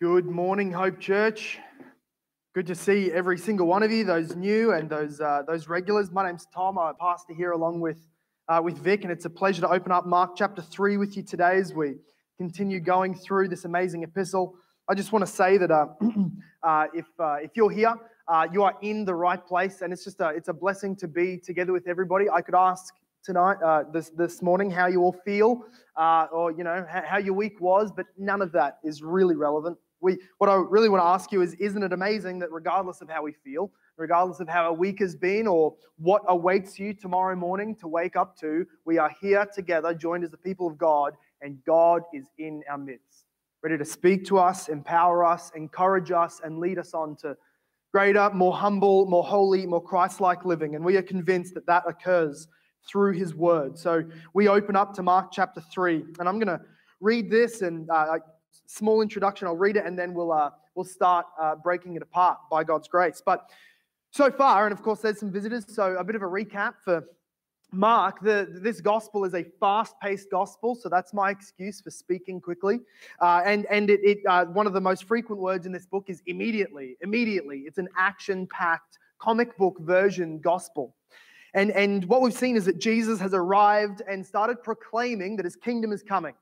Good morning, Hope Church. Good to see every single one of you, those new and those uh, those regulars. My name's Tom. I'm a pastor here along with uh, with Vic, and it's a pleasure to open up Mark chapter three with you today as we continue going through this amazing epistle. I just want to say that uh, uh if uh, if you're here, uh, you are in the right place, and it's just a it's a blessing to be together with everybody. I could ask tonight, this this morning, how you all feel, or you know how your week was, but none of that is really relevant we, what I really want to ask you is isn't it amazing that regardless of how we feel, regardless of how a week has been or what awaits you tomorrow morning to wake up to, we are here together, joined as the people of God, and God is in our midst, ready to speak to us, empower us, encourage us, and lead us on to greater, more humble, more holy, more Christ like living. And we are convinced that that occurs through his word. So we open up to Mark chapter 3, and I'm going to read this and uh, small introduction. I'll read it and then we'll, uh, we'll start uh, breaking it apart by God's grace. But so far, and of course, there's some visitors, so a bit of a recap for Mark. The, this gospel is a fast paced gospel, so that's my excuse for speaking quickly. Uh, and and it, it uh, one of the most frequent words in this book is immediately. Immediately. It's an action packed comic book version gospel. And, and what we've seen is that Jesus has arrived and started proclaiming that his kingdom is coming.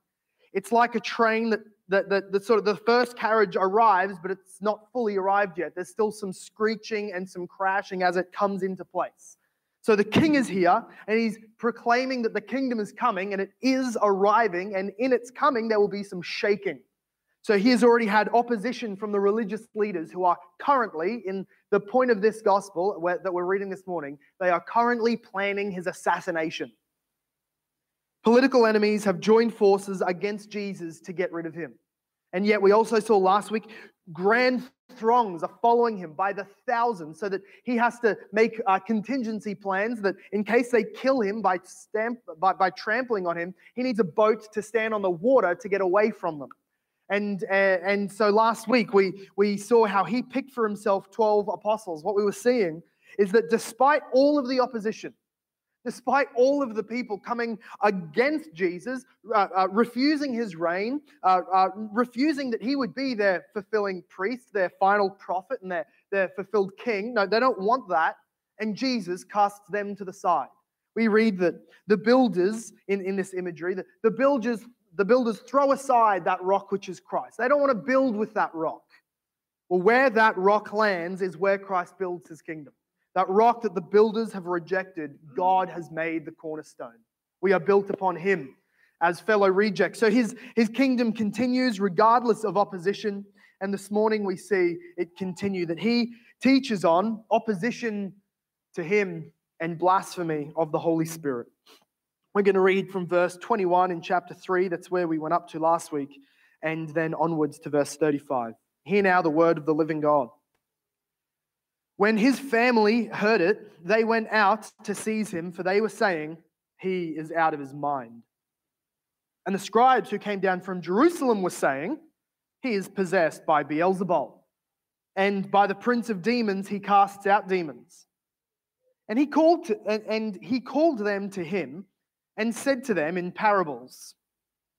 It's like a train that the, the, the, sort of the first carriage arrives, but it's not fully arrived yet. There's still some screeching and some crashing as it comes into place. So the king is here and he's proclaiming that the kingdom is coming and it is arriving, and in its coming, there will be some shaking. So he has already had opposition from the religious leaders who are currently, in the point of this gospel where, that we're reading this morning, they are currently planning his assassination. Political enemies have joined forces against Jesus to get rid of him. And yet, we also saw last week grand throngs are following him by the thousands so that he has to make uh, contingency plans that in case they kill him by, stamp, by, by trampling on him, he needs a boat to stand on the water to get away from them. And, uh, and so last week we, we saw how he picked for himself 12 apostles. What we were seeing is that despite all of the opposition, despite all of the people coming against Jesus, uh, uh, refusing his reign, uh, uh, refusing that he would be their fulfilling priest, their final prophet, and their, their fulfilled king. No, they don't want that. And Jesus casts them to the side. We read that the builders in, in this imagery, the, the builders, the builders throw aside that rock which is Christ. They don't want to build with that rock. Well, where that rock lands is where Christ builds his kingdom. That rock that the builders have rejected, God has made the cornerstone. We are built upon him as fellow rejects. So his, his kingdom continues regardless of opposition. And this morning we see it continue that he teaches on opposition to him and blasphemy of the Holy Spirit. We're going to read from verse 21 in chapter 3. That's where we went up to last week, and then onwards to verse 35. Hear now the word of the living God. When his family heard it, they went out to seize him, for they were saying, He is out of his mind. And the scribes who came down from Jerusalem were saying, He is possessed by Beelzebul, and by the prince of demons he casts out demons. And he called to, and he called them to him and said to them in parables,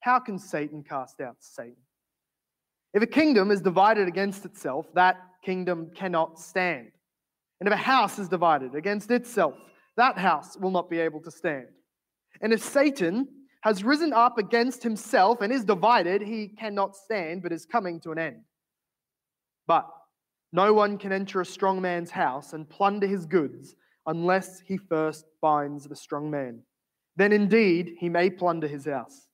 How can Satan cast out Satan? If a kingdom is divided against itself, that kingdom cannot stand. And if a house is divided against itself, that house will not be able to stand. And if Satan has risen up against himself and is divided, he cannot stand, but is coming to an end. But no one can enter a strong man's house and plunder his goods unless he first binds the strong man. Then indeed he may plunder his house.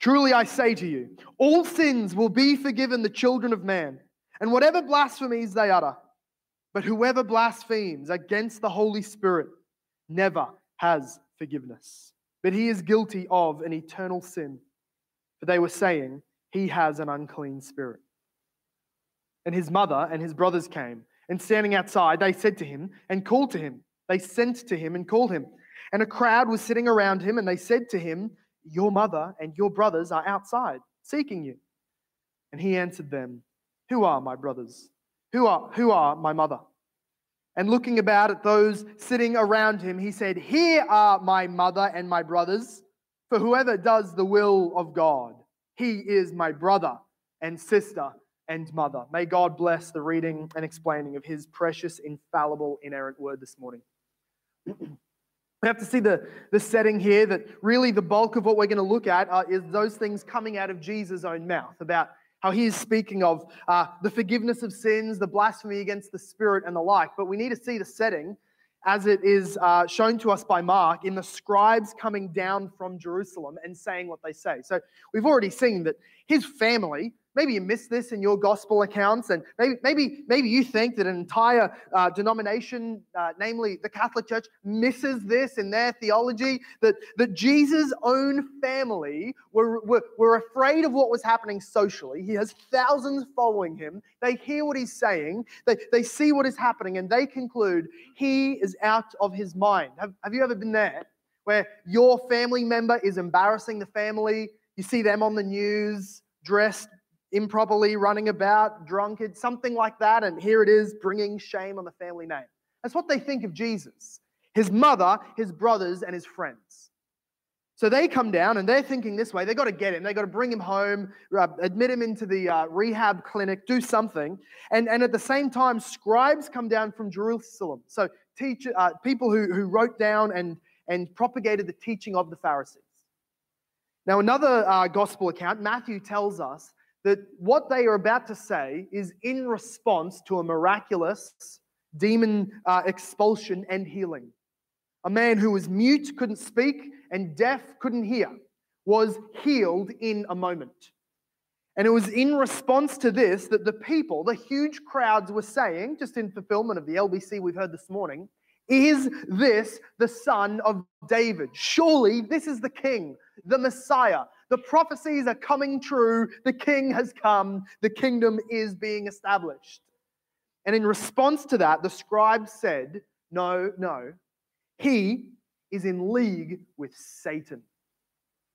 Truly I say to you, all sins will be forgiven the children of man, and whatever blasphemies they utter. But whoever blasphemes against the Holy Spirit never has forgiveness, but he is guilty of an eternal sin. For they were saying, He has an unclean spirit. And his mother and his brothers came, and standing outside, they said to him and called to him. They sent to him and called him. And a crowd was sitting around him, and they said to him, Your mother and your brothers are outside, seeking you. And he answered them, Who are my brothers? Who are, who are my mother? And looking about at those sitting around him, he said, Here are my mother and my brothers. For whoever does the will of God, he is my brother and sister and mother. May God bless the reading and explaining of his precious, infallible, inerrant word this morning. We have to see the, the setting here that really the bulk of what we're going to look at uh, is those things coming out of Jesus' own mouth about how he is speaking of uh, the forgiveness of sins, the blasphemy against the Spirit, and the like. But we need to see the setting as it is uh, shown to us by Mark in the scribes coming down from Jerusalem and saying what they say. So we've already seen that his family Maybe you missed this in your gospel accounts, and maybe, maybe, maybe you think that an entire uh, denomination, uh, namely the Catholic Church, misses this in their theology that, that Jesus' own family were, were, were afraid of what was happening socially. He has thousands following him. They hear what he's saying, they, they see what is happening, and they conclude he is out of his mind. Have, have you ever been there where your family member is embarrassing the family? You see them on the news dressed improperly running about, drunkard, something like that. And here it is bringing shame on the family name. That's what they think of Jesus his mother, his brothers, and his friends. So they come down and they're thinking this way. They've got to get him. They've got to bring him home, uh, admit him into the uh, rehab clinic, do something. And, and at the same time, scribes come down from Jerusalem. So teacher, uh, people who, who wrote down and, and propagated the teaching of the Pharisees. Now, another uh, gospel account, Matthew tells us that what they are about to say is in response to a miraculous demon uh, expulsion and healing. A man who was mute, couldn't speak, and deaf, couldn't hear, was healed in a moment. And it was in response to this that the people, the huge crowds, were saying, just in fulfillment of the LBC we've heard this morning, is this the son of David? Surely this is the king, the Messiah, the prophecies are coming true. The king has come. The kingdom is being established. And in response to that, the scribes said, No, no, he is in league with Satan.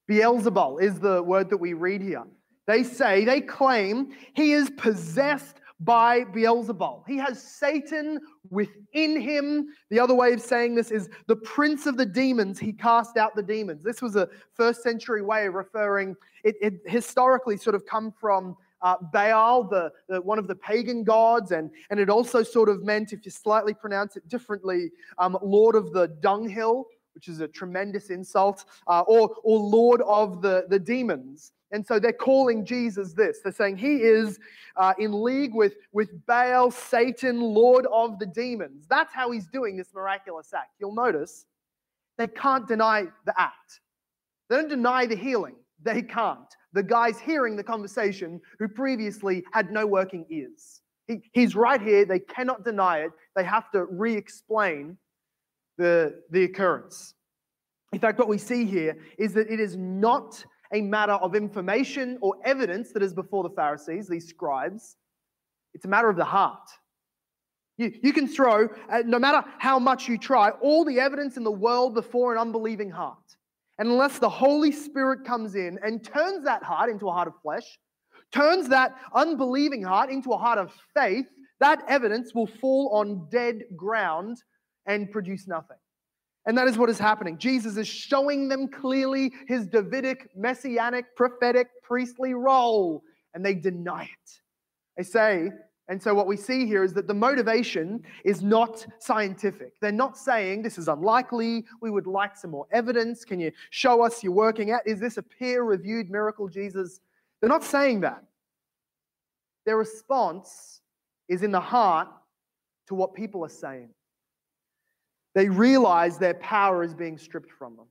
Beelzebul is the word that we read here. They say, they claim he is possessed by Beelzebul. He has Satan within him. The other way of saying this is the prince of the demons, he cast out the demons. This was a first century way of referring, it, it historically sort of come from uh, Baal, the, the, one of the pagan gods, and, and it also sort of meant, if you slightly pronounce it differently, um, Lord of the dunghill, which is a tremendous insult, uh, or, or Lord of the, the demons. And so they're calling Jesus this. They're saying he is uh, in league with, with Baal, Satan, Lord of the demons. That's how he's doing this miraculous act. You'll notice they can't deny the act, they don't deny the healing. They can't. The guy's hearing the conversation who previously had no working ears. He, he's right here. They cannot deny it. They have to re explain the, the occurrence. In fact, what we see here is that it is not a matter of information or evidence that is before the Pharisees, these scribes. It's a matter of the heart. You, you can throw, uh, no matter how much you try, all the evidence in the world before an unbelieving heart. And unless the Holy Spirit comes in and turns that heart into a heart of flesh, turns that unbelieving heart into a heart of faith, that evidence will fall on dead ground and produce nothing. And that is what is happening. Jesus is showing them clearly his Davidic, messianic, prophetic, priestly role, and they deny it. They say, and so what we see here is that the motivation is not scientific. They're not saying this is unlikely, we would like some more evidence. Can you show us you're working at? Is this a peer reviewed miracle, Jesus? They're not saying that. Their response is in the heart to what people are saying. They realize their power is being stripped from them.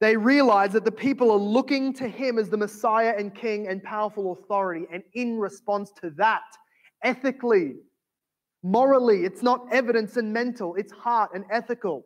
They realize that the people are looking to him as the Messiah and King and powerful authority. And in response to that, ethically, morally, it's not evidence and mental, it's heart and ethical.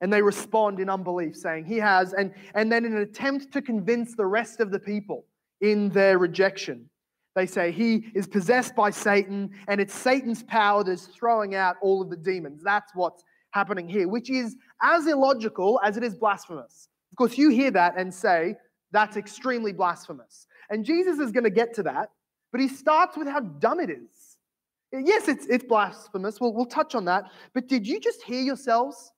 And they respond in unbelief, saying, He has. And, and then, in an attempt to convince the rest of the people in their rejection, they say, He is possessed by Satan, and it's Satan's power that's throwing out all of the demons. That's what's happening here, which is as illogical as it is blasphemous. Of course, you hear that and say, that's extremely blasphemous. And Jesus is going to get to that, but he starts with how dumb it is. Yes, it's, it's blasphemous. We'll, we'll touch on that. But did you just hear yourselves?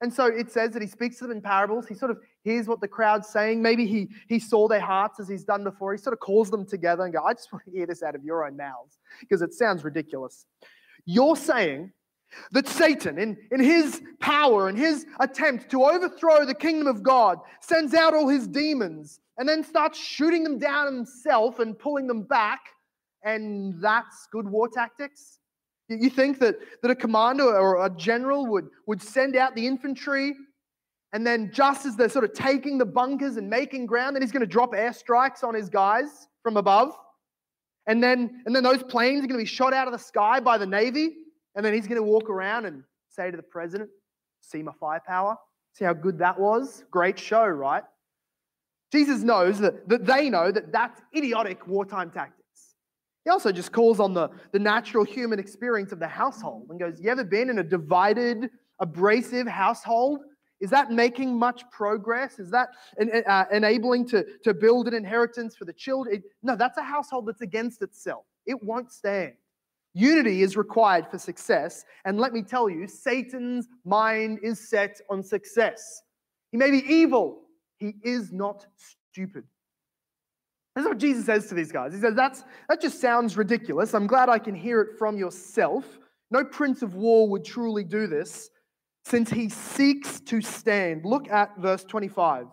And so it says that he speaks to them in parables. He sort of hears what the crowd's saying. Maybe he, he saw their hearts as he's done before. He sort of calls them together and go, I just want to hear this out of your own mouths because it sounds ridiculous. You're saying that Satan, in, in his power and his attempt to overthrow the kingdom of God, sends out all his demons and then starts shooting them down himself and pulling them back, and that's good war tactics? You think that, that a commander or a general would, would send out the infantry, and then just as they're sort of taking the bunkers and making ground, then he's going to drop airstrikes on his guys from above? And then, and then those planes are going to be shot out of the sky by the Navy? And then he's going to walk around and say to the president, See my firepower? See how good that was? Great show, right? Jesus knows that, that they know that that's idiotic wartime tactics. He also just calls on the, the natural human experience of the household and goes, You ever been in a divided, abrasive household? Is that making much progress? Is that uh, enabling to, to build an inheritance for the children? No, that's a household that's against itself. It won't stand. Unity is required for success. And let me tell you, Satan's mind is set on success. He may be evil, he is not stupid. That's what Jesus says to these guys. He says, That's, That just sounds ridiculous. I'm glad I can hear it from yourself. No prince of war would truly do this since he seeks to stand. Look at verse 25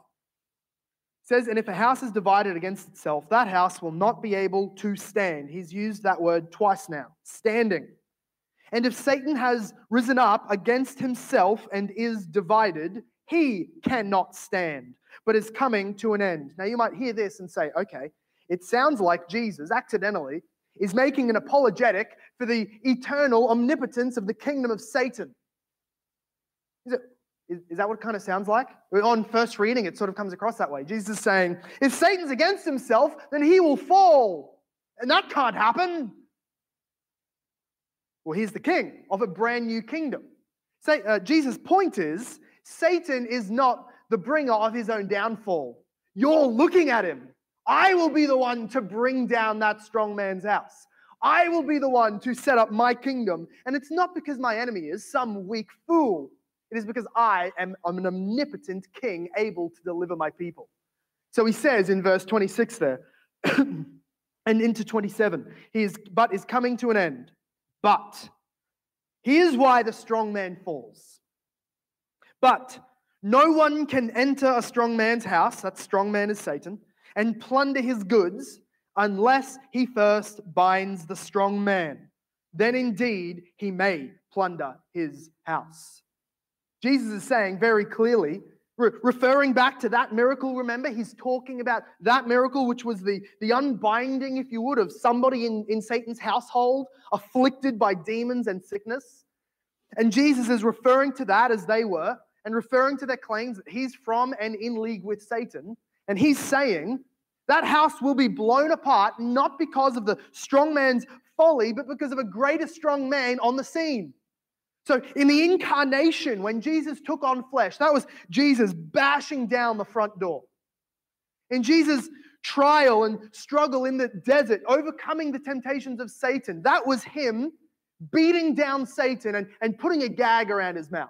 says, And if a house is divided against itself, that house will not be able to stand. He's used that word twice now standing. And if Satan has risen up against himself and is divided, he cannot stand, but is coming to an end. Now you might hear this and say, okay, it sounds like Jesus accidentally is making an apologetic for the eternal omnipotence of the kingdom of Satan. Is, is that what it kind of sounds like? On first reading, it sort of comes across that way. Jesus is saying, if Satan's against himself, then he will fall. And that can't happen. Well, he's the king of a brand new kingdom. Say, uh, Jesus' point is Satan is not the bringer of his own downfall. You're looking at him. I will be the one to bring down that strong man's house. I will be the one to set up my kingdom. And it's not because my enemy is some weak fool. It is because I am an omnipotent king able to deliver my people. So he says in verse 26 there, and into 27, he is, but is coming to an end. But here's why the strong man falls. But no one can enter a strong man's house, that strong man is Satan, and plunder his goods unless he first binds the strong man. Then indeed he may plunder his house. Jesus is saying very clearly, re- referring back to that miracle, remember, he's talking about that miracle, which was the, the unbinding, if you would, of somebody in, in Satan's household afflicted by demons and sickness. And Jesus is referring to that as they were and referring to their claims that he's from and in league with Satan. And he's saying that house will be blown apart not because of the strong man's folly, but because of a greater strong man on the scene. So, in the incarnation, when Jesus took on flesh, that was Jesus bashing down the front door. In Jesus' trial and struggle in the desert, overcoming the temptations of Satan, that was him beating down Satan and, and putting a gag around his mouth.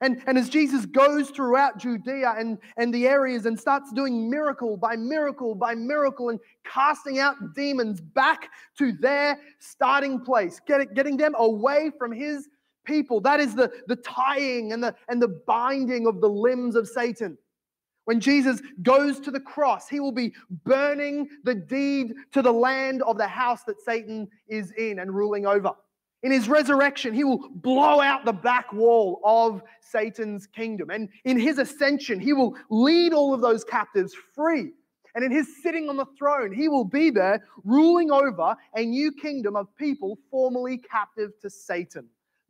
And, and as Jesus goes throughout Judea and, and the areas and starts doing miracle by miracle by miracle and casting out demons back to their starting place, get, getting them away from his people. That is the, the tying and the, and the binding of the limbs of Satan. When Jesus goes to the cross, he will be burning the deed to the land of the house that Satan is in and ruling over. In his resurrection, he will blow out the back wall of Satan's kingdom. And in his ascension, he will lead all of those captives free. And in his sitting on the throne, he will be there ruling over a new kingdom of people formerly captive to Satan.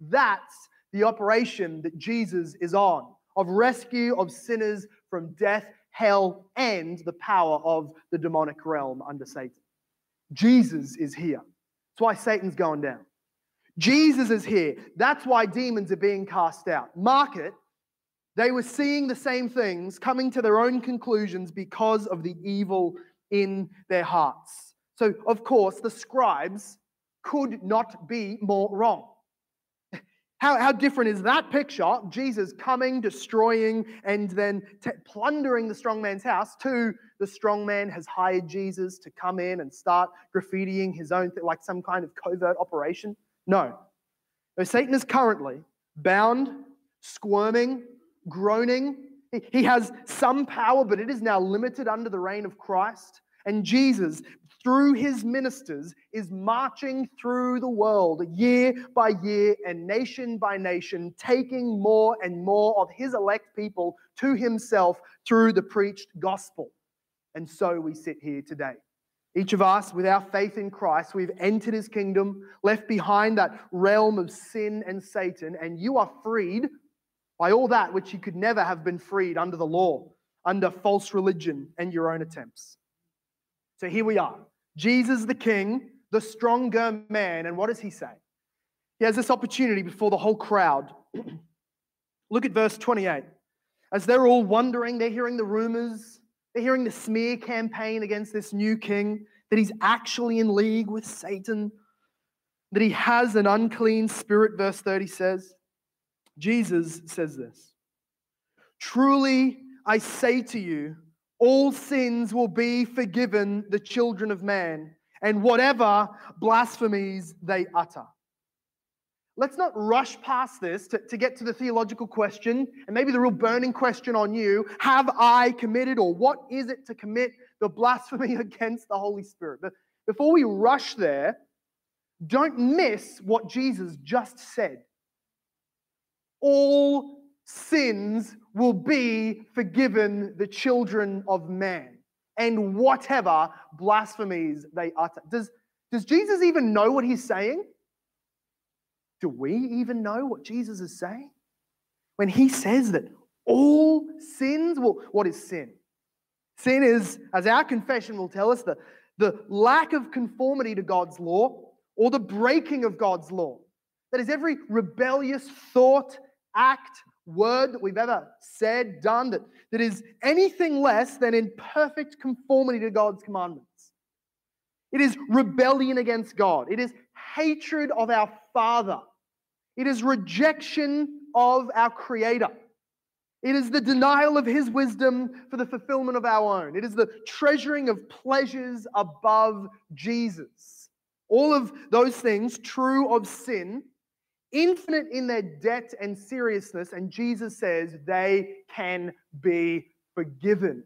That's the operation that Jesus is on of rescue of sinners from death, hell, and the power of the demonic realm under Satan. Jesus is here. That's why Satan's going down. Jesus is here. That's why demons are being cast out. Mark it. They were seeing the same things, coming to their own conclusions because of the evil in their hearts. So, of course, the scribes could not be more wrong. How, how different is that picture, Jesus coming, destroying, and then t- plundering the strong man's house, to the strong man has hired Jesus to come in and start graffitiing his own thing, like some kind of covert operation? No. no Satan is currently bound, squirming, groaning. He has some power, but it is now limited under the reign of Christ. And Jesus, through his ministers, is marching through the world year by year and nation by nation, taking more and more of his elect people to himself through the preached gospel. And so we sit here today. Each of us, with our faith in Christ, we've entered his kingdom, left behind that realm of sin and Satan, and you are freed by all that which you could never have been freed under the law, under false religion and your own attempts. So here we are. Jesus the King, the stronger man. And what does he say? He has this opportunity before the whole crowd. Look at verse 28. As they're all wondering, they're hearing the rumors, they're hearing the smear campaign against this new king, that he's actually in league with Satan, that he has an unclean spirit, verse 30 says. Jesus says this Truly I say to you, all sins will be forgiven the children of man, and whatever blasphemies they utter. Let's not rush past this to, to get to the theological question, and maybe the real burning question on you have I committed, or what is it to commit the blasphemy against the Holy Spirit? But before we rush there, don't miss what Jesus just said. All sins will be forgiven the children of man and whatever blasphemies they utter. Does, does Jesus even know what he's saying? Do we even know what Jesus is saying? When he says that all sins, well, what is sin? Sin is, as our confession will tell us, the, the lack of conformity to God's law or the breaking of God's law. That is every rebellious thought, act, word that we've ever said, done, that, that is anything less than in perfect conformity to God's commandments. It is rebellion against God. It is hatred of our Father. It is rejection of our Creator. It is the denial of His wisdom for the fulfillment of our own. It is the treasuring of pleasures above Jesus. All of those things, true of sin, infinite in their debt and seriousness, and Jesus says they can be forgiven.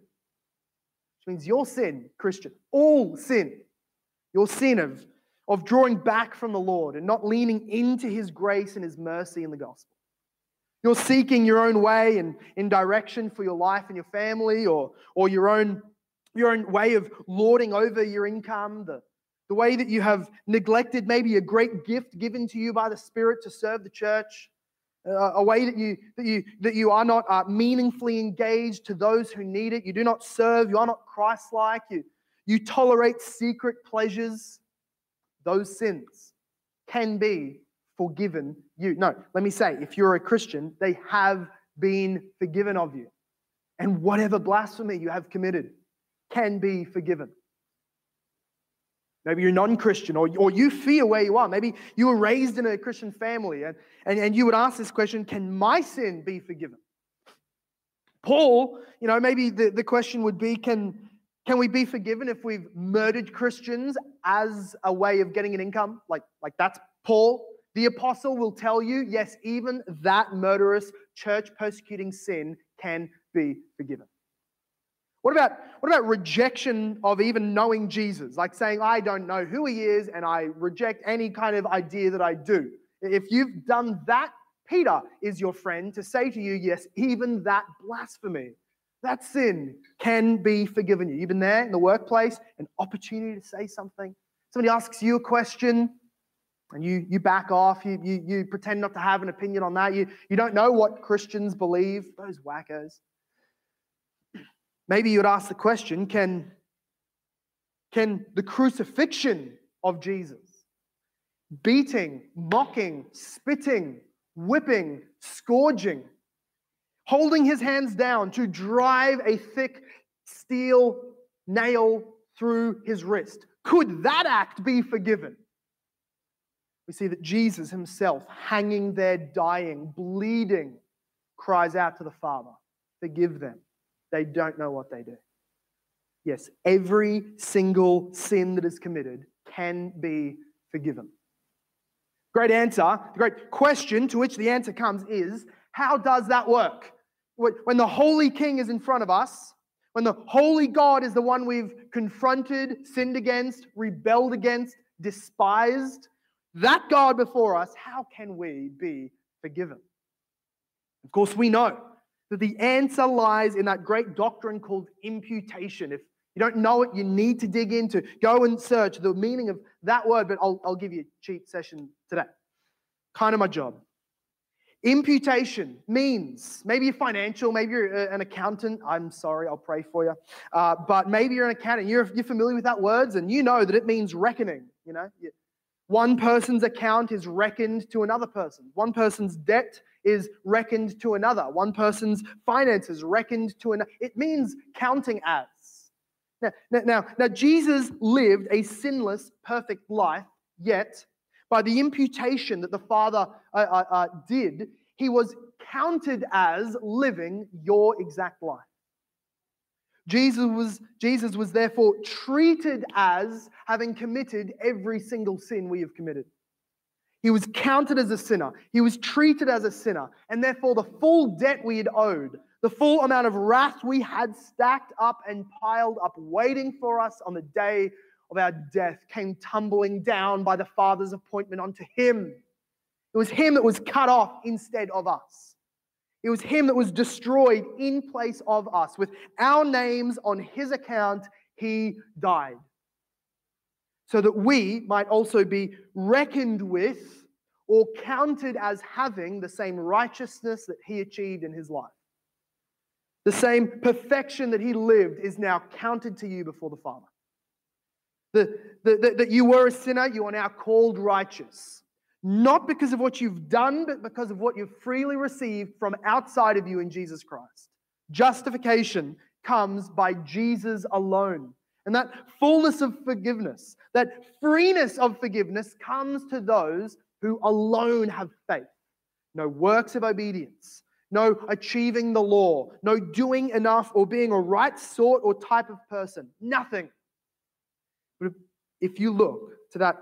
Which means your sin, Christian, all sin, your sin of, of drawing back from the Lord and not leaning into his grace and his mercy in the gospel. You're seeking your own way and in direction for your life and your family, or, or your, own, your own way of lording over your income, the, the way that you have neglected maybe a great gift given to you by the Spirit to serve the church, uh, a way that you, that you, that you are not uh, meaningfully engaged to those who need it. You do not serve, you are not Christ like, you, you tolerate secret pleasures. Those sins can be forgiven you. No, let me say, if you're a Christian, they have been forgiven of you. And whatever blasphemy you have committed can be forgiven. Maybe you're non Christian or, or you fear where you are. Maybe you were raised in a Christian family and, and, and you would ask this question Can my sin be forgiven? Paul, you know, maybe the, the question would be Can, can we be forgiven if we've murdered Christians as a way of getting an income? Like, like that's Paul. The apostle will tell you, yes, even that murderous, church persecuting sin can be forgiven. What about, what about rejection of even knowing Jesus? Like saying, I don't know who he is and I reject any kind of idea that I do. If you've done that, Peter is your friend to say to you, yes, even that blasphemy, that sin can be forgiven you. You've been there in the workplace, an opportunity to say something. Somebody asks you a question and you, you back off. You, you, you pretend not to have an opinion on that. You, you don't know what Christians believe, those wackos. Maybe you would ask the question can, can the crucifixion of Jesus, beating, mocking, spitting, whipping, scourging, holding his hands down to drive a thick steel nail through his wrist, could that act be forgiven? we see that Jesus himself, hanging there, dying, bleeding, cries out to the Father, Forgive them. They don't know what they do. Yes, every single sin that is committed can be forgiven. Great answer, the great question to which the answer comes is how does that work? When the Holy King is in front of us, when the Holy God is the one we've confronted, sinned against, rebelled against, despised, that God before us, how can we be forgiven? Of course, we know that the answer lies in that great doctrine called imputation. If you don't know it, you need to dig into, go and search the meaning of that word, but I'll, I'll give you a cheat session today. Kind of my job. Imputation means maybe you're financial, maybe you're an accountant. I'm sorry, I'll pray for you. Uh, but maybe you're an accountant. You're, you're familiar with that words and you know that it means reckoning. You know, one person's account is reckoned to another person. One person's debt is reckoned to another. One person's finances reckoned to another. It means counting as. Now, now, now, Jesus lived a sinless, perfect life, yet by the imputation that the Father uh, uh, uh, did, he was counted as living your exact life. Jesus was, Jesus was therefore treated as having committed every single sin we have committed. He was counted as a sinner. He was treated as a sinner. And therefore, the full debt we had owed, the full amount of wrath we had stacked up and piled up, waiting for us on the day of our death, came tumbling down by the Father's appointment onto him. It was him that was cut off instead of us. It was him that was destroyed in place of us. With our names on his account, he died. So that we might also be reckoned with or counted as having the same righteousness that he achieved in his life. The same perfection that he lived is now counted to you before the Father. The, the, the, that you were a sinner, you are now called righteous. Not because of what you've done, but because of what you've freely received from outside of you in Jesus Christ. Justification comes by Jesus alone. And that fullness of forgiveness, that freeness of forgiveness comes to those who alone have faith. No works of obedience, no achieving the law, no doing enough or being a right sort or type of person. Nothing. But if you look to that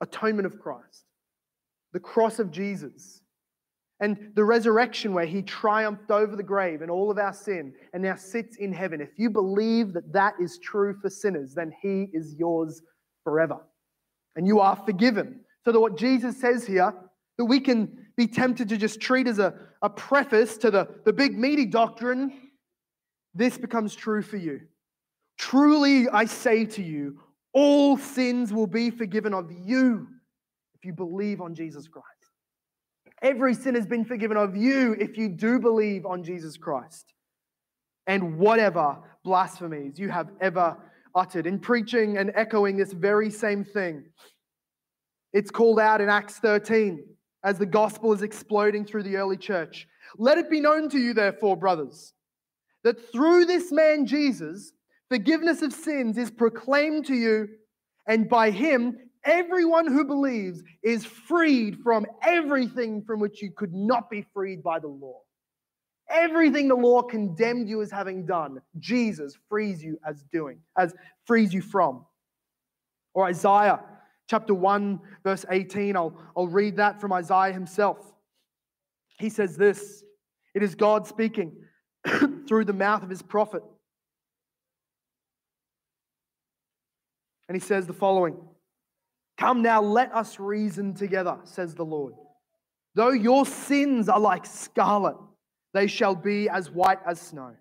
atonement of Christ, the cross of Jesus, and the resurrection where he triumphed over the grave and all of our sin and now sits in heaven, if you believe that that is true for sinners, then he is yours forever. And you are forgiven. So that what Jesus says here, that we can be tempted to just treat as a, a preface to the, the big meaty doctrine, this becomes true for you. Truly, I say to you, all sins will be forgiven of you if you believe on Jesus Christ. Every sin has been forgiven of you if you do believe on Jesus Christ. And whatever blasphemies you have ever uttered. In preaching and echoing this very same thing, it's called out in Acts 13 as the gospel is exploding through the early church. Let it be known to you, therefore, brothers, that through this man Jesus, forgiveness of sins is proclaimed to you, and by him, everyone who believes is freed from everything from which you could not be freed by the law. Everything the law condemned you as having done, Jesus frees you as doing, as frees you from. Or Isaiah chapter 1, verse 18, I'll, I'll read that from Isaiah himself. He says this It is God speaking through the mouth of his prophet. And he says the following Come now, let us reason together, says the Lord. Though your sins are like scarlet, they shall be as white as snow.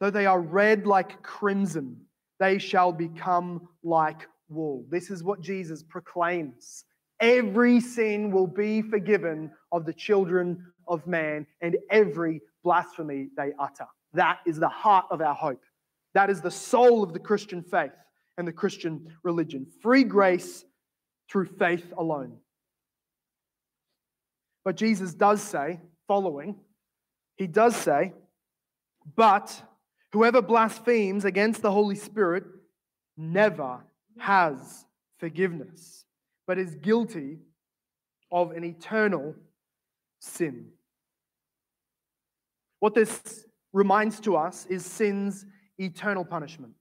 Though they are red like crimson, they shall become like wool. This is what Jesus proclaims. Every sin will be forgiven of the children of man, and every blasphemy they utter. That is the heart of our hope. That is the soul of the Christian faith and the Christian religion. Free grace through faith alone. But Jesus does say, following, he does say, but whoever blasphemes against the Holy Spirit never has forgiveness, but is guilty of an eternal sin. What this reminds to us is sin's eternal punishment.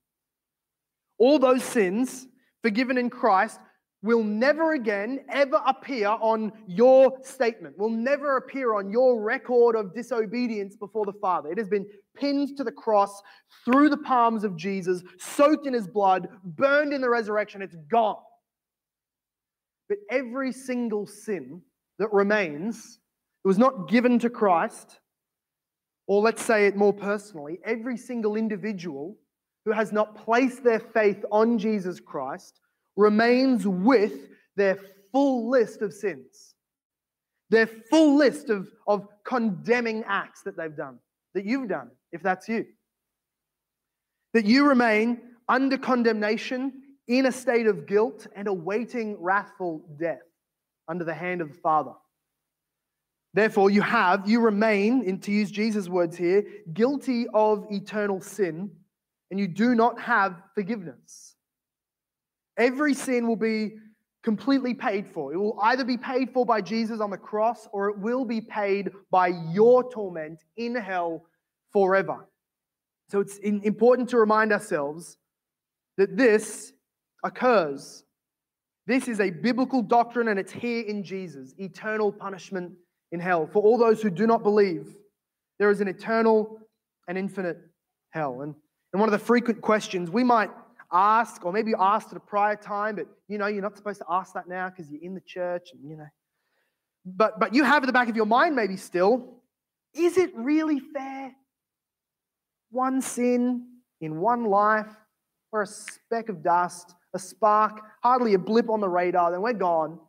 All those sins forgiven in Christ will never again ever appear on your statement, will never appear on your record of disobedience before the Father. It has been pinned to the cross through the palms of Jesus, soaked in his blood, burned in the resurrection. It's gone. But every single sin that remains, it was not given to Christ, or let's say it more personally, every single individual who has not placed their faith on Jesus Christ remains with their full list of sins, their full list of, of condemning acts that they've done, that you've done, if that's you. That you remain under condemnation, in a state of guilt, and awaiting wrathful death under the hand of the Father. Therefore, you have, you remain, in, to use Jesus' words here, guilty of eternal sin, and you do not have forgiveness. Every sin will be completely paid for. It will either be paid for by Jesus on the cross or it will be paid by your torment in hell forever. So it's important to remind ourselves that this occurs. This is a biblical doctrine and it's here in Jesus eternal punishment in hell. For all those who do not believe, there is an eternal and infinite hell. And, and one of the frequent questions we might ask, or maybe you asked at a prior time, but you know, you're not supposed to ask that now because you're in the church and you know. But but you have at the back of your mind, maybe still, is it really fair? One sin in one life, or a speck of dust, a spark, hardly a blip on the radar, then we're gone.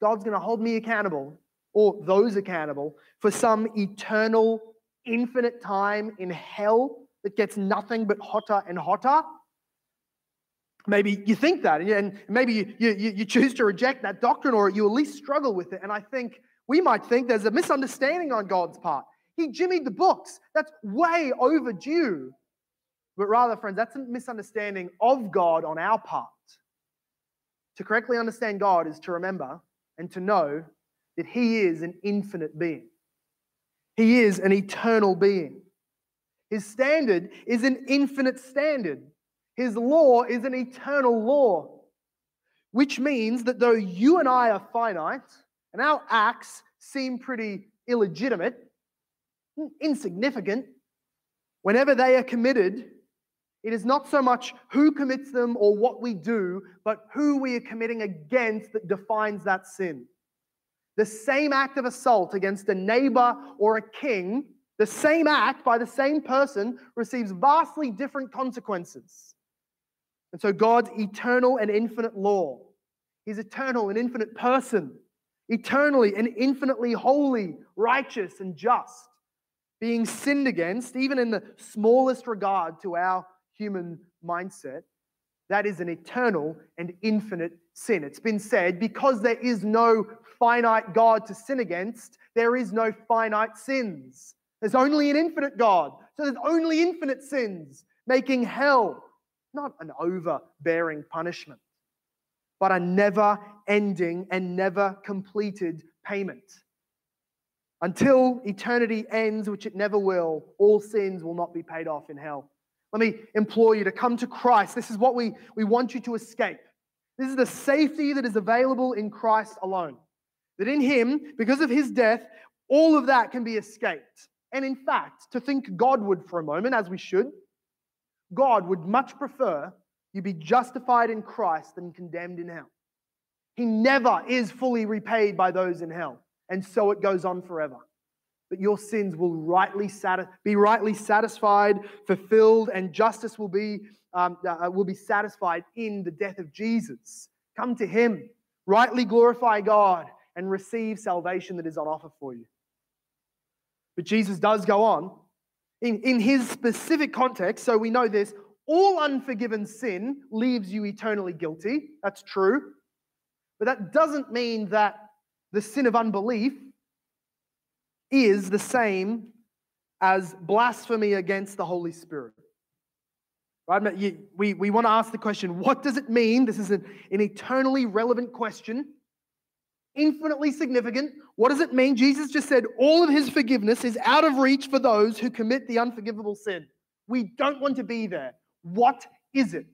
God's going to hold me accountable, or those accountable, for some eternal, infinite time in hell that gets nothing but hotter and hotter maybe you think that, and maybe you, you, you choose to reject that doctrine or you at least struggle with it. And I think we might think there's a misunderstanding on God's part. He jimmied the books. That's way overdue. But rather, friends, that's a misunderstanding of God on our part. To correctly understand God is to remember and to know that He is an infinite being, He is an eternal being. His standard is an infinite standard. His law is an eternal law, which means that though you and I are finite and our acts seem pretty illegitimate, insignificant, whenever they are committed, it is not so much who commits them or what we do, but who we are committing against that defines that sin. The same act of assault against a neighbor or a king, the same act by the same person, receives vastly different consequences. And so God's eternal and infinite law, his eternal and infinite person, eternally and infinitely holy, righteous, and just, being sinned against, even in the smallest regard to our human mindset, that is an eternal and infinite sin. It's been said because there is no finite God to sin against, there is no finite sins. There's only an infinite God. So there's only infinite sins, making hell not an overbearing punishment, but a never ending and never completed payment. Until eternity ends, which it never will, all sins will not be paid off in hell. Let me implore you to come to Christ. This is what we, we want you to escape. This is the safety that is available in Christ alone. That in Him, because of His death, all of that can be escaped. And in fact, to think God would for a moment, as we should, God would much prefer you be justified in Christ than condemned in hell. He never is fully repaid by those in hell, and so it goes on forever. But your sins will rightly sati- be rightly satisfied, fulfilled, and justice will be, um, uh, will be satisfied in the death of Jesus. Come to Him, rightly glorify God, and receive salvation that is on offer for you. But Jesus does go on in, in his specific context, so we know this, all unforgiven sin leaves you eternally guilty. That's true. But that doesn't mean that the sin of unbelief is the same as blasphemy against the Holy Spirit. Right? We, we want to ask the question what does it mean? This is an, an eternally relevant question. Infinitely significant. What does it mean? Jesus just said all of his forgiveness is out of reach for those who commit the unforgivable sin. We don't want to be there. What is it?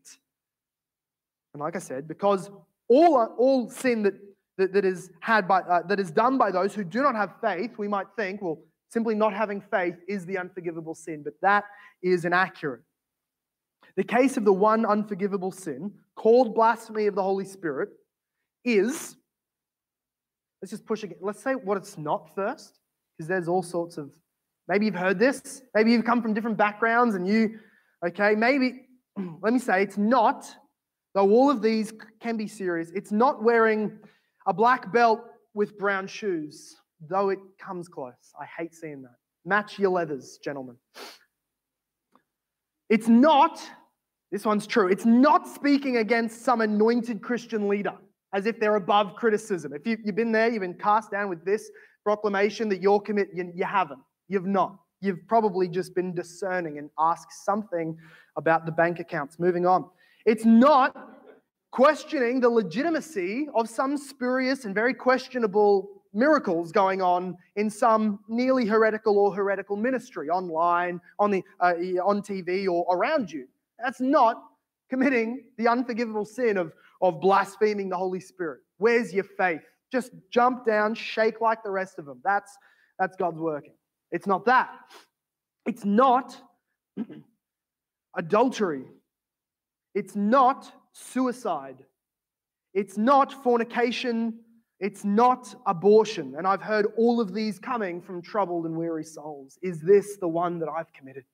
And like I said, because all, all sin that, that, that is had by, uh, that is done by those who do not have faith, we might think, well, simply not having faith is the unforgivable sin, but that is inaccurate. The case of the one unforgivable sin, called blasphemy of the Holy Spirit, is let's just push again. Let's say what it's not first, because there's all sorts of maybe you've heard this, maybe you've come from different backgrounds and you, okay, maybe let me say it's not, though all of these can be serious, it's not wearing a black belt with brown shoes, though it comes close. I hate seeing that. Match your leathers, gentlemen. It's not this one's true. It's not speaking against some anointed Christian leader as if they're above criticism. If you, have been there, you've been cast down with this proclamation that you're commit, you, you haven't. You've not. You've probably just been discerning and asked something about the bank accounts. Moving on. It's not questioning the legitimacy of some spurious and very questionable miracles going on in some nearly heretical or heretical ministry online, on, the, uh, on TV, or around you. That's not committing the unforgivable sin of, of blaspheming the Holy Spirit. Where's your faith? Just jump down, shake like the rest of them. That's, that's God's working. It's not that. It's not adultery. It's not suicide. It's not fornication. It's not abortion. And I've heard all of these coming from troubled and weary souls. Is this the one that I've committed?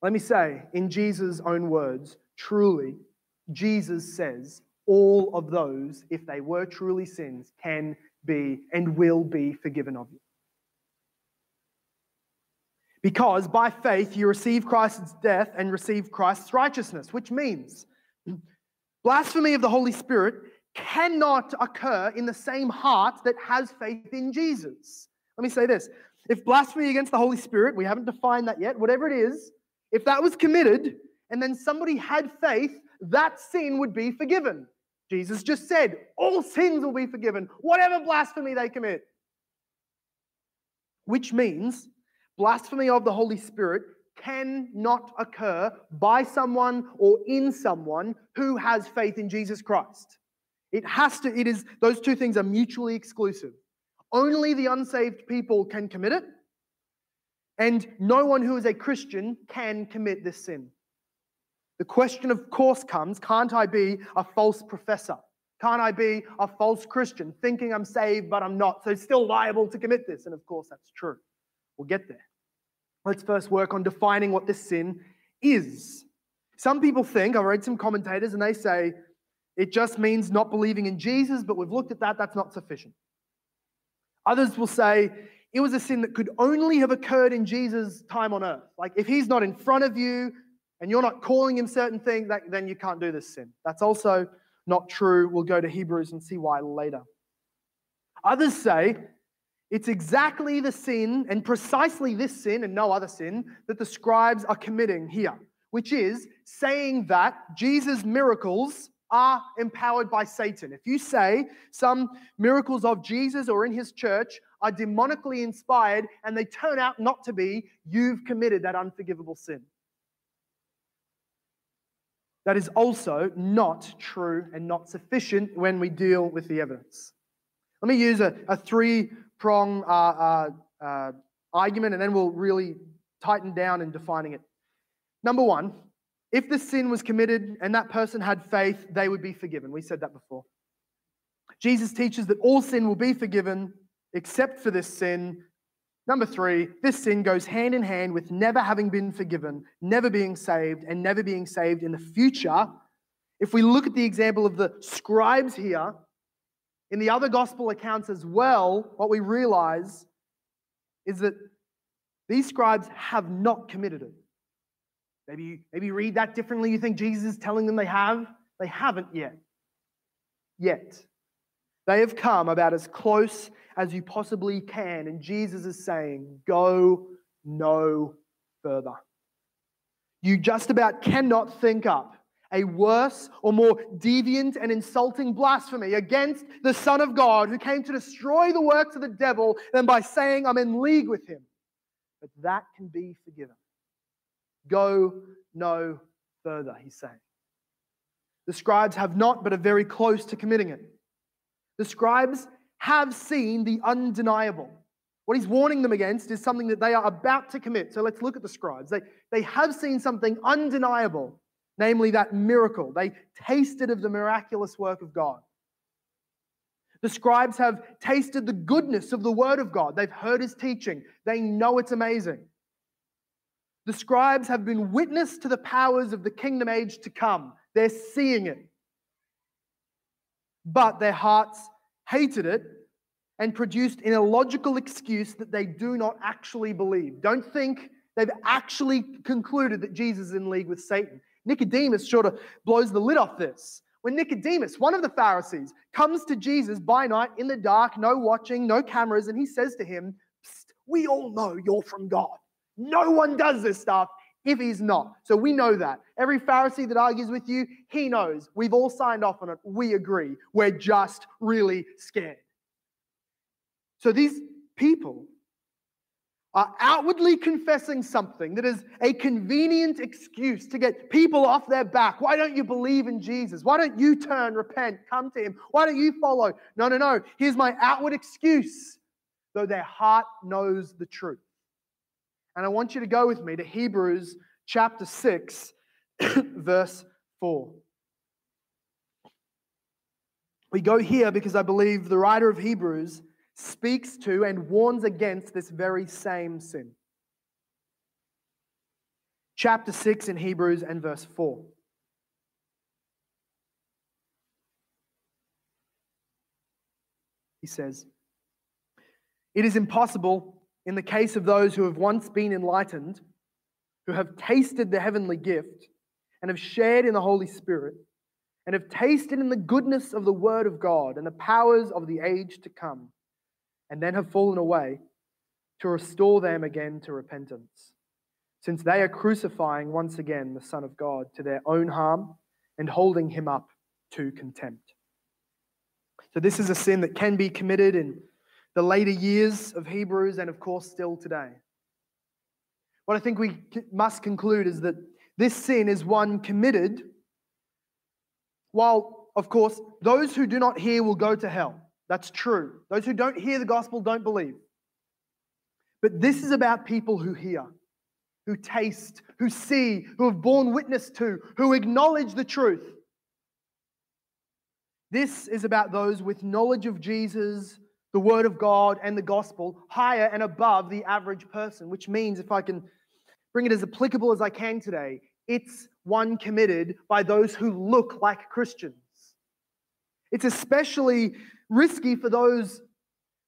Let me say, in Jesus' own words, truly, Jesus says all of those, if they were truly sins, can be and will be forgiven of you. Because by faith you receive Christ's death and receive Christ's righteousness, which means blasphemy of the Holy Spirit cannot occur in the same heart that has faith in Jesus. Let me say this. If blasphemy against the Holy Spirit, we haven't defined that yet, whatever it is, if that was committed and then somebody had faith, that sin would be forgiven. Jesus just said, all sins will be forgiven, whatever blasphemy they commit. Which means blasphemy of the Holy Spirit cannot occur by someone or in someone who has faith in Jesus Christ. It has to, it is, those two things are mutually exclusive. Only the unsaved people can commit it, and no one who is a Christian can commit this sin. The question, of course, comes can't I be a false professor? Can't I be a false Christian, thinking I'm saved, but I'm not, so still liable to commit this? And of course, that's true. We'll get there. Let's first work on defining what this sin is. Some people think, I've read some commentators, and they say it just means not believing in Jesus, but we've looked at that, that's not sufficient. Others will say it was a sin that could only have occurred in Jesus' time on earth. Like if he's not in front of you and you're not calling him certain things, that, then you can't do this sin. That's also not true. We'll go to Hebrews and see why later. Others say it's exactly the sin and precisely this sin and no other sin that the scribes are committing here, which is saying that Jesus' miracles are empowered by Satan. If you say some miracles of Jesus or in his church are demonically inspired and they turn out not to be, you've committed that unforgivable sin. That is also not true and not sufficient when we deal with the evidence. Let me use a, a three prong uh, uh, uh, argument and then we'll really tighten down in defining it. Number one, if the sin was committed and that person had faith, they would be forgiven. We said that before. Jesus teaches that all sin will be forgiven except for this sin. Number three, this sin goes hand in hand with never having been forgiven, never being saved, and never being saved in the future. If we look at the example of the scribes here, in the other gospel accounts as well, what we realize is that these scribes have not committed it. Maybe, maybe you read that differently. You think Jesus is telling them they have. They haven't yet. Yet. They have come about as close as you possibly can. And Jesus is saying, Go no further. You just about cannot think up a worse or more deviant and insulting blasphemy against the Son of God who came to destroy the works of the devil than by saying, I'm in league with him. But that can be forgiven. Go no further, he's saying. The scribes have not, but are very close to committing it. The scribes have seen the undeniable. What he's warning them against is something that they are about to commit. So let's look at the scribes. They, they have seen something undeniable, namely that miracle. They tasted of the miraculous work of God. The scribes have tasted the goodness of the word of God. They've heard his teaching, they know it's amazing. The scribes have been witness to the powers of the kingdom age to come. They're seeing it. But their hearts hated it and produced an illogical excuse that they do not actually believe. Don't think they've actually concluded that Jesus is in league with Satan. Nicodemus sort of blows the lid off this. When Nicodemus, one of the Pharisees, comes to Jesus by night in the dark, no watching, no cameras, and he says to him, We all know you're from God. No one does this stuff if he's not. So we know that. Every Pharisee that argues with you, he knows. We've all signed off on it. We agree. We're just really scared. So these people are outwardly confessing something that is a convenient excuse to get people off their back. Why don't you believe in Jesus? Why don't you turn, repent, come to Him? Why don't you follow? No, no, no. Here's my outward excuse, though their heart knows the truth. And I want you to go with me to Hebrews chapter 6, verse 4. We go here because I believe the writer of Hebrews speaks to and warns against this very same sin. Chapter 6 in Hebrews and verse 4. He says, It is impossible in the case of those who have once been enlightened, who have tasted the heavenly gift, and have shared in the Holy Spirit, and have tasted in the goodness of the Word of God and the powers of the age to come, and then have fallen away, to restore them again to repentance, since they are crucifying once again the Son of God to their own harm and holding him up to contempt. So, this is a sin that can be committed in the later years of Hebrews, and of course, still today. What I think we must conclude is that this sin is one committed, while, of course, those who do not hear will go to hell. That's true. Those who don't hear the gospel don't believe. But this is about people who hear, who taste, who see, who have borne witness to, who acknowledge the truth. This is about those with knowledge of Jesus the Word of God and the gospel higher and above the average person, which means, if I can bring it as applicable as I can today, it's one committed by those who look like Christians. It's especially risky for those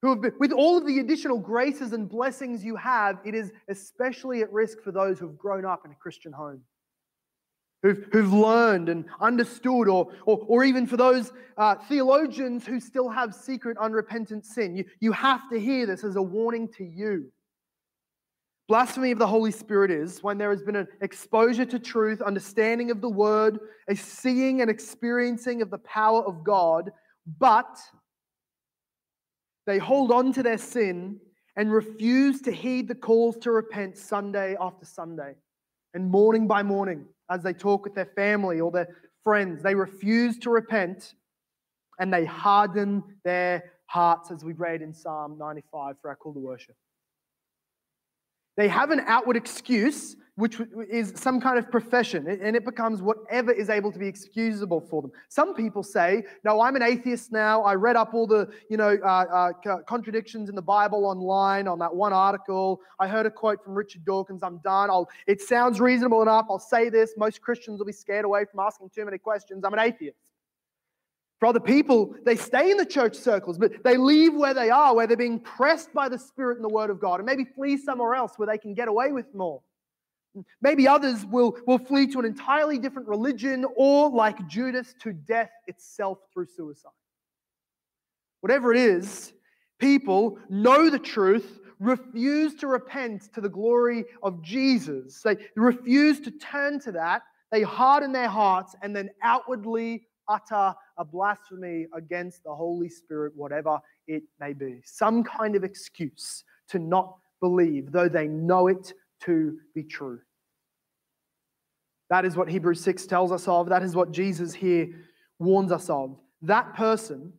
who have been, with all of the additional graces and blessings you have, it is especially at risk for those who have grown up in a Christian home who've, who've learned and understood, or, or, or even for those uh, theologians who still have secret unrepentant sin. You, you have to hear this as a warning to you. Blasphemy of the Holy Spirit is when there has been an exposure to truth, understanding of the word, a seeing and experiencing of the power of God, but they hold on to their sin and refuse to heed the calls to repent Sunday after Sunday and morning by morning as they talk with their family or their friends. They refuse to repent and they harden their hearts, as we read in Psalm 95 for our call to worship. They have an outward excuse, which is some kind of profession, and it becomes whatever is able to be excusable for them. Some people say, "No, I'm an atheist now. I read up all the, you know, uh, uh, contradictions in the Bible online on that one article. I heard a quote from Richard Dawkins. I'm done. I'll, it sounds reasonable enough. I'll say this. Most Christians will be scared away from asking too many questions. I'm an atheist." For other people, they stay in the church circles, but they leave where they are, where they're being pressed by the Spirit and the Word of God, and maybe flee somewhere else where they can get away with more. Maybe others will, will flee to an entirely different religion or, like Judas, to death itself through suicide. Whatever it is, people know the truth, refuse to repent to the glory of Jesus. They refuse to turn to that they harden their hearts and then outwardly utter a blasphemy against the Holy Spirit, whatever it may be. Some kind of excuse to not believe, though they know it to be true. That is what Hebrews 6 tells us of. That is what Jesus here warns us of. That person,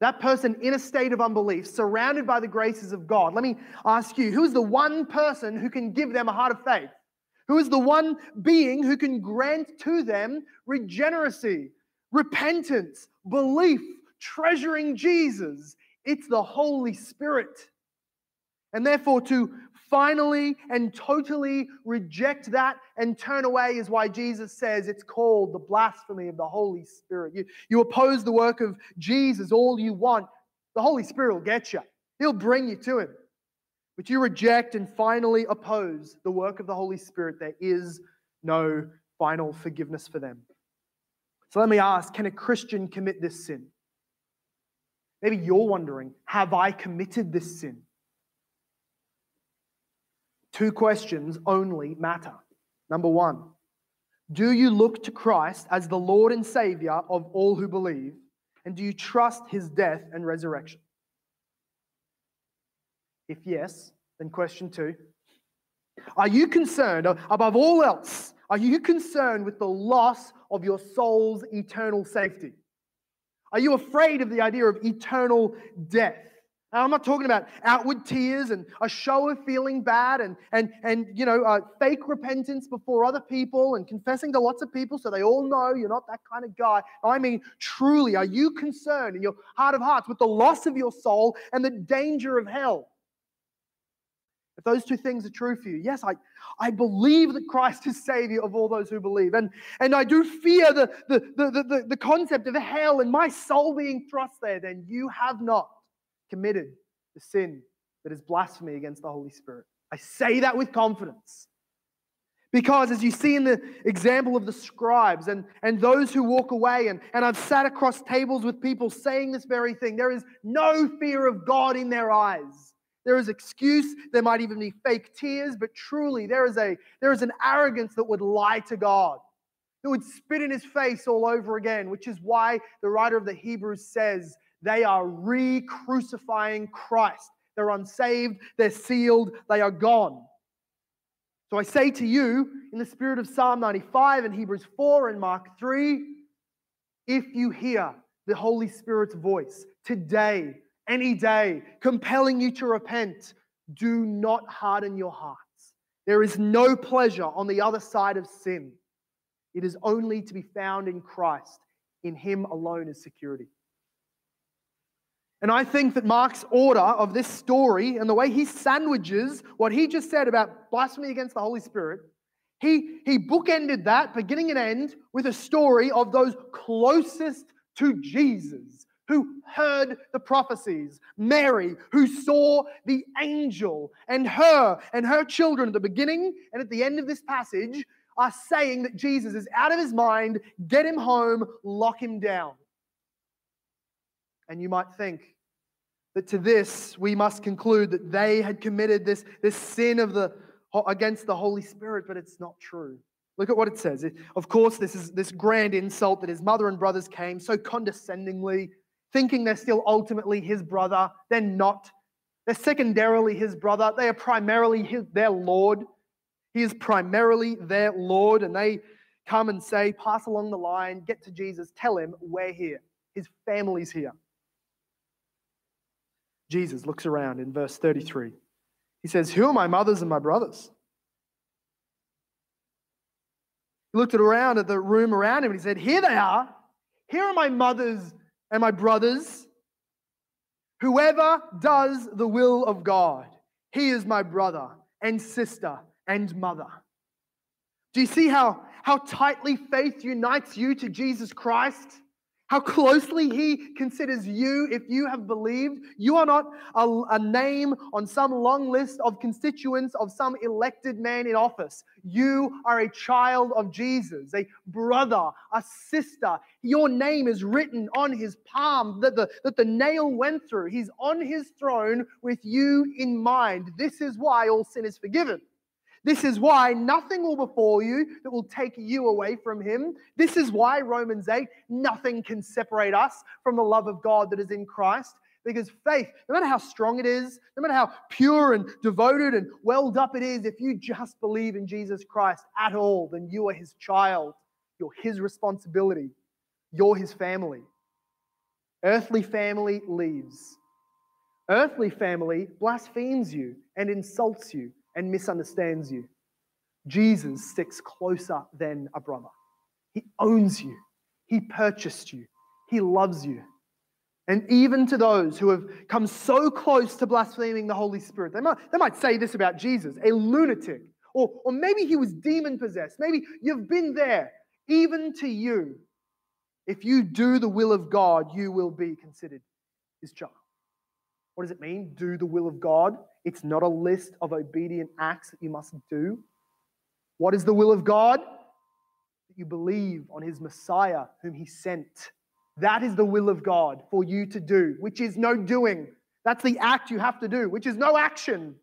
that person in a state of unbelief, surrounded by the graces of God. Let me ask you who is the one person who can give them a heart of faith? Who is the one being who can grant to them regeneracy, repentance, belief, treasuring Jesus? It's the Holy Spirit. And therefore, to finally and totally reject that and turn away is why Jesus says it's called the blasphemy of the Holy Spirit. You, you oppose the work of Jesus all you want, the Holy Spirit will get you, He'll bring you to Him. But you reject and finally oppose the work of the Holy Spirit, there is no final forgiveness for them. So let me ask can a Christian commit this sin? Maybe you're wondering, have I committed this sin? Two questions only matter. Number one, do you look to Christ as the Lord and Savior of all who believe? And do you trust his death and resurrection? If yes, then question two Are you concerned, uh, above all else, are you concerned with the loss of your soul's eternal safety? Are you afraid of the idea of eternal death? I'm not talking about outward tears and a show of feeling bad and, and, and you know, uh, fake repentance before other people and confessing to lots of people so they all know you're not that kind of guy. I mean, truly, are you concerned in your heart of hearts with the loss of your soul and the danger of hell? If those two things are true for you, yes, I, I believe that Christ is Savior of all those who believe. And, and I do fear the, the, the, the, the concept of hell and my soul being thrust there, then you have not committed the sin that is blasphemy against the Holy Spirit. I say that with confidence. Because as you see in the example of the scribes and, and those who walk away, and, and I've sat across tables with people saying this very thing, there is no fear of God in their eyes. There is excuse, there might even be fake tears, but truly there is a there is an arrogance that would lie to God, that would spit in his face all over again, which is why the writer of the Hebrews says they are re crucifying Christ. They're unsaved, they're sealed, they are gone. So I say to you, in the spirit of Psalm 95 and Hebrews 4 and Mark 3, if you hear the Holy Spirit's voice today, any day, compelling you to repent, do not harden your hearts. There is no pleasure on the other side of sin. It is only to be found in Christ. In Him alone is security. And I think that Mark's order of this story and the way he sandwiches what he just said about blasphemy against the Holy Spirit, he, he bookended that, beginning and end, with a story of those closest to Jesus who heard the prophecies. Mary, who saw the angel, and her and her children at the beginning and at the end of this passage are saying that Jesus is out of his mind, get him home, lock him down. And you might think that to this we must conclude that they had committed this, this sin of the, against the Holy Spirit, but it's not true. Look at what it says. Of course, this is this grand insult that his mother and brothers came so condescendingly, thinking they're still ultimately his brother. They're not. They're secondarily his brother. They are primarily his, their Lord. He is primarily their Lord, and they come and say, Pass along the line, get to Jesus, tell him we're here. His family's here. Jesus looks around in verse 33. He says, Who are my mothers and my brothers? He looked around at the room around him and he said, Here they are. Here are my mothers and my brothers. Whoever does the will of God, he is my brother and sister and mother. Do you see how, how tightly faith unites you to Jesus Christ? How closely he considers you if you have believed. You are not a, a, name on some long list of constituents of some elected man in office. You are a child of Jesus, a brother, a sister. Your name is written on his palm that the, that the nail went through. He's on his throne with you in mind. This is why all sin is forgiven. This is why nothing will befall you that will take you away from him. This is why, Romans 8, nothing can separate us from the love of God that is in Christ. Because faith, no matter how strong it is, no matter how pure and devoted and welled up it is, if you just believe in Jesus Christ at all, then you are his child. You're his responsibility. You're his family. Earthly family leaves. Earthly family blasphemes you and insults you and misunderstands you. Jesus sticks closer than a brother. He owns you, He purchased you, He loves you. And even to those who have come so close to blaspheming the Holy Spirit, they might, they might say this about Jesus a lunatic, or, or maybe he was demon possessed. Maybe you've been there. Even to you, if you do the will of God, you will be considered his child. What does it mean? Do the will of God. It's not a list of obedient acts that you must do. What is the will of God? That you believe on his Messiah, whom he sent. That is the will of God for you to do, which is no doing. That's the act you have to do, which is no action.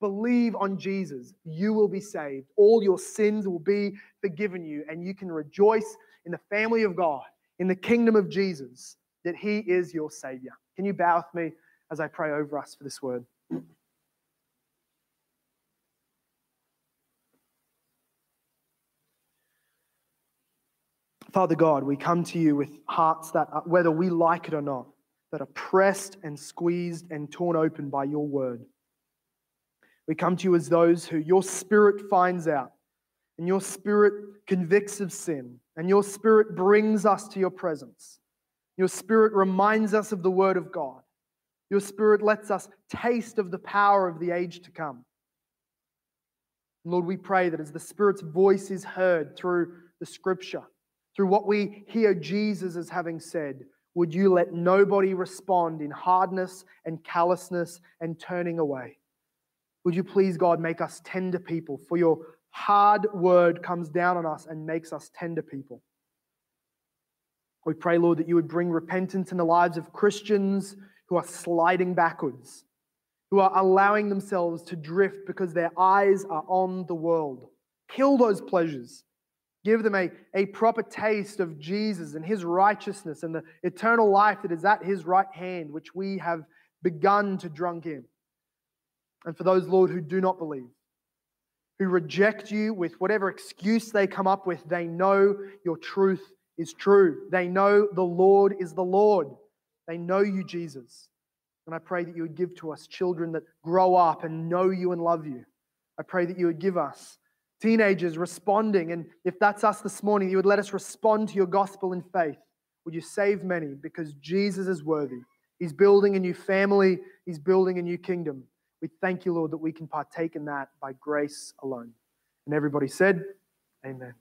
Believe on Jesus. You will be saved. All your sins will be forgiven you, and you can rejoice in the family of God, in the kingdom of Jesus, that he is your Savior. Can you bow with me? as I pray over us for this word. Father God, we come to you with hearts that, are, whether we like it or not, that are pressed and squeezed and torn open by your word. We come to you as those who your spirit finds out, and your spirit convicts of sin, and your spirit brings us to your presence. Your spirit reminds us of the word of God. Your Spirit lets us taste of the power of the age to come. Lord, we pray that as the Spirit's voice is heard through the scripture, through what we hear Jesus as having said, would you let nobody respond in hardness and callousness and turning away? Would you please, God, make us tender people? For your hard word comes down on us and makes us tender people. We pray, Lord, that you would bring repentance in the lives of Christians who are sliding backwards, who are allowing themselves to drift because their eyes are on the world. Kill those pleasures. Give them a, a proper taste of Jesus and his righteousness and the eternal life that is at his right hand, which we have begun to drunk in. And for those, Lord, who do not believe, who reject you with whatever excuse they come up with, they know your truth is true. They know the Lord is the Lord. They know you, Jesus. And I pray that you would give to us children that grow up and know you and love you. I pray that you would give us teenagers responding. And if that's us this morning, you would let us respond to your gospel in faith. Would you save many? Because Jesus is worthy. He's building a new family, He's building a new kingdom. We thank you, Lord, that we can partake in that by grace alone. And everybody said, Amen.